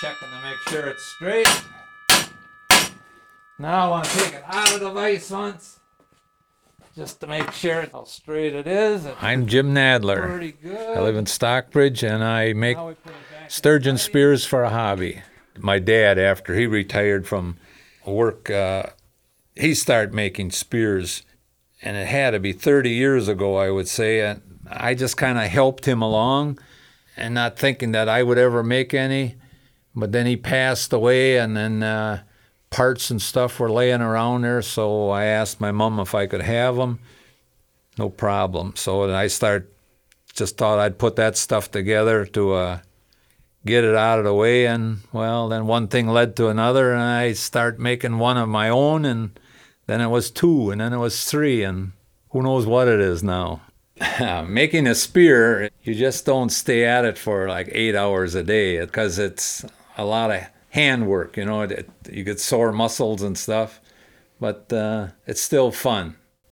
checking to make sure it's straight. Now I want to take it out of the vise once, just to make sure how straight it is. I'm Jim Nadler. pretty good. I live in Stockbridge and I make Now we put it back in sturgeon spears for a hobby. My dad, after he retired from work, uh, he started making spears, and it had to be 30 years ago, I would say. And I just kind of helped him along, and not thinking that I would ever make any. But then he passed away, and then uh, parts and stuff were laying around there. So I asked my mom if I could have them. No problem. So I start just thought I'd put that stuff together to uh, get it out of the way. And well, then one thing led to another, and I start making one of my own, and then it was two, and then it was three, and who knows what it is now. Making a spear, you just don't stay at it for like eight hours a day because it's a lot of handwork. You know, it, it, you get sore muscles and stuff, but uh, it's still fun.